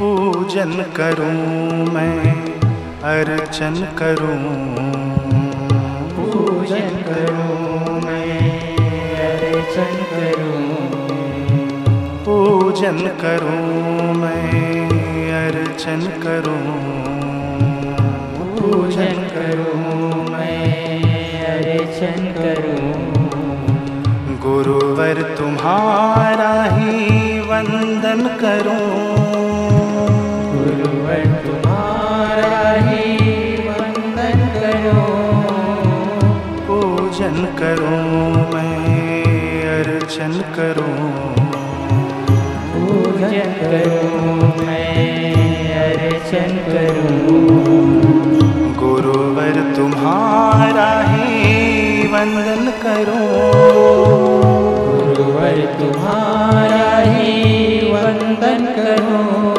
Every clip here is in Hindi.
पूजन करूँ मैं अर्चन करूँ। पूजन करूँ मैं अर्चन करूँ। पूजन करूँ मैं अर्चन करूँ। पूजन करूँ मैं अर्चन करूँ। गुरुवर तुम्हारा ही वंदन करूँ। पूजन करूँ मैं अर्चन करूँ। गुरुवर तुम्हारा ही वंदन करूँ। गुरुवर तुम्हारा ही वंदन करूँ।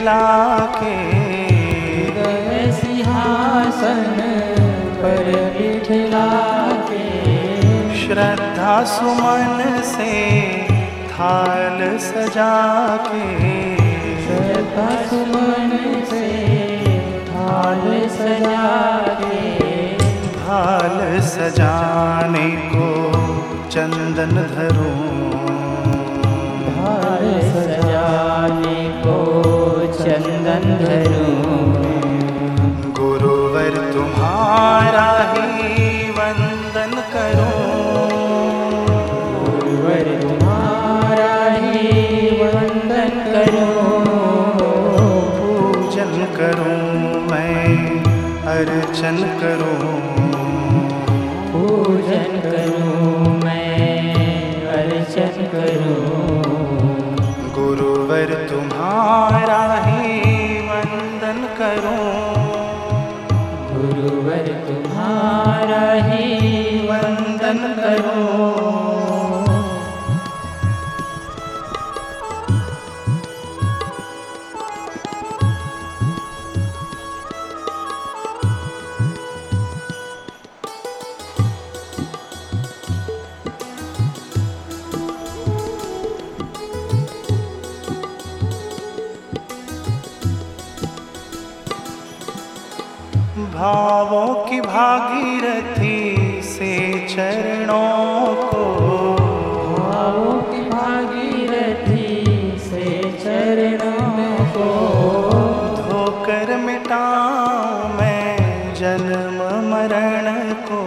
बिठला के हृदय सिंहासन पर बिठला के श्रद्धा सुमन से थाल सजा के श्रद्धा सुमन से थाल सजा के थाल सजाने को चंदन धरूं। करूँ मैं अर्चन करूँ। पूजन करूँ मैं अर्चन करूँ। गुरुवर तुम्हारा ही वंदन करूँ। गुरुवर तुम्हारा ही वंदन करूँ। भावों की भागीरथी से चरणों को। भावों की भागीरथी से चरणों को। धोकर मिटा मैं जन्म मरण को।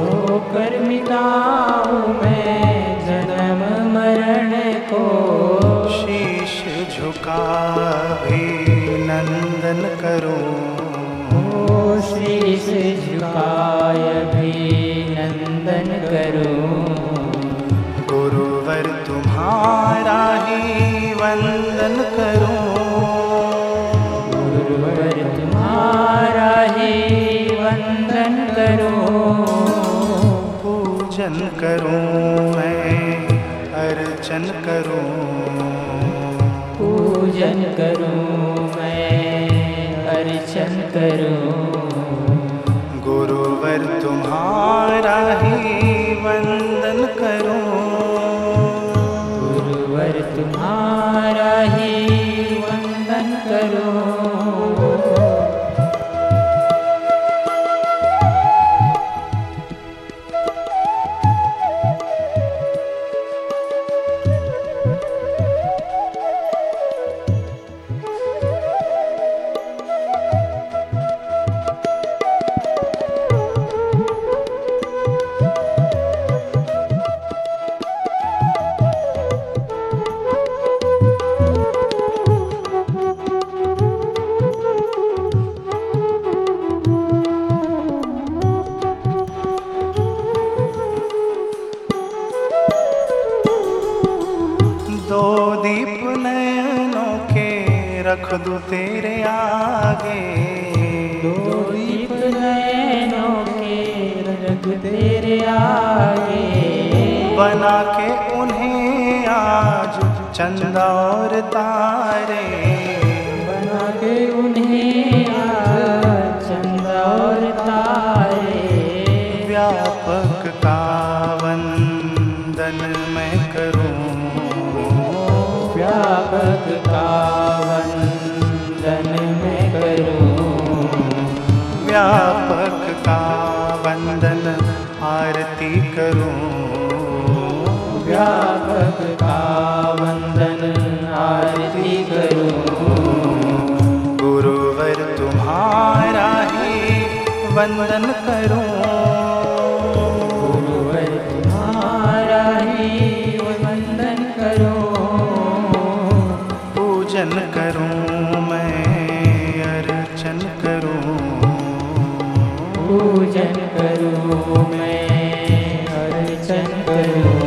होकर मिटाऊं मैं जन्म मरण को। शीश झुका भी नंदन करूँ। शीश झुकाय भी नंदन करूँ। गुरुवर तुम्हारा ही वंदन करूँ। गुरुवर तुम्हारा ही वंदन करूँ। पूजन करूँ मैं अर्चन करूँ। पूजन करूँ मैं अर्चन करूँ। करूँ दूँ तेरे आगे। दो दीप नैनों के रख तेरे आगे। बना के उन्हें आज चंदा और तारे। आरती करूँ गुरुवर तुम्हारा ही वंदन करूँ। गुरुवर तुम्हारा ही वंदन करूँ। पूजन करूँ मैं अर्चन करूँ। पूजन करूँ मैं अर्चन करूँ।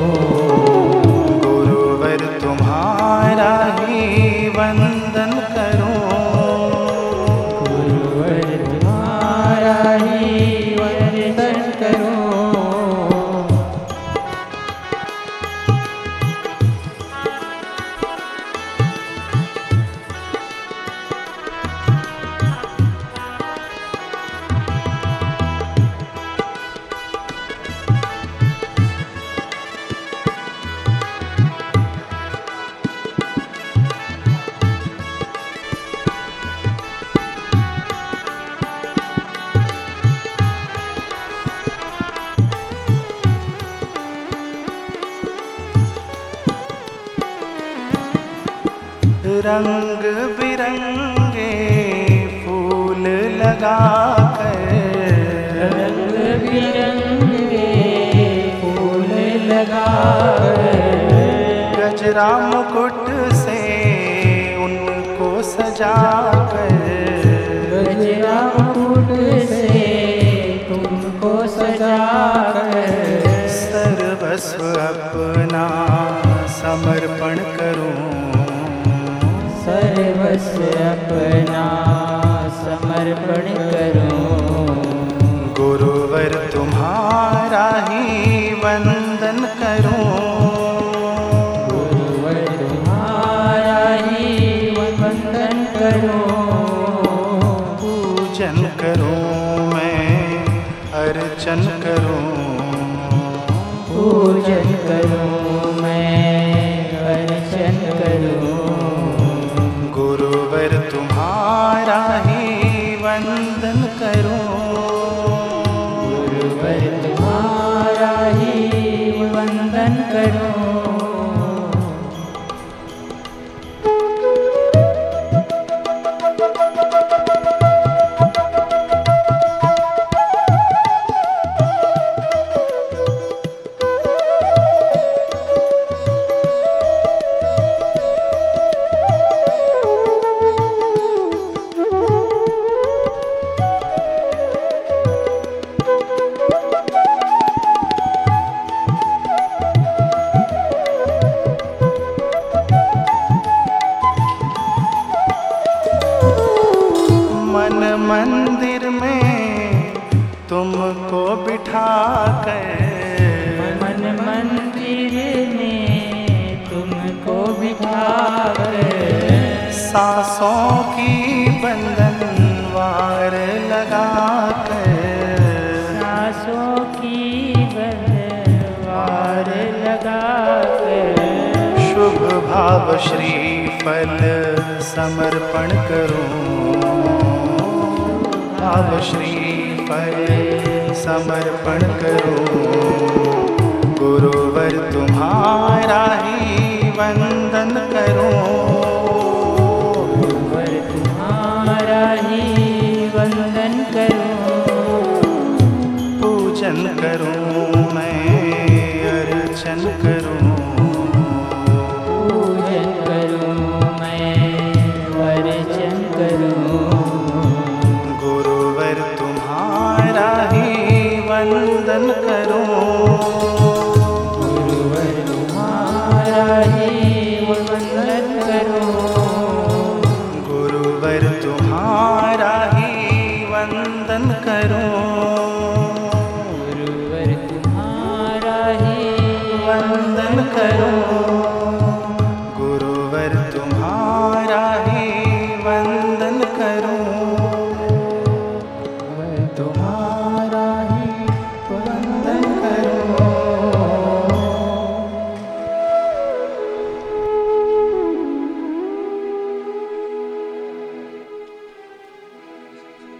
रंग बिरंगे फूल लगाकर। रंग बिरंगे फूल लगा गजरा मुकुट से उनको सजाकर। गजरा मुकुट से तुमको सजा कर सर्वस्व अपना समर्पण करूँ। सर्वस्व अपना समर्पण करूँ। गुरुवर तुम्हारा ही वंदन करूँ। गुरुवर तुम्हारा ही वंदन करूँ। पूजन करूँ मैं अर्चन करूँ। पूजन करो मैं करूँ। तुमको बिठा कर। मन मंदिर में तुमको बिठा कर। सांसों की बंधन वार लगा कर। सासों की बंधवार लगा कर। शुभ भाव श्री फल समर्पण करूँ। भाव श्री फल समर्पण करो। गुरुवर तुम्हारा ही वंदन करो। गुरुवर तुम्हारा ही वंदन करूँ। पूजन करूँ। वंदन करूँ।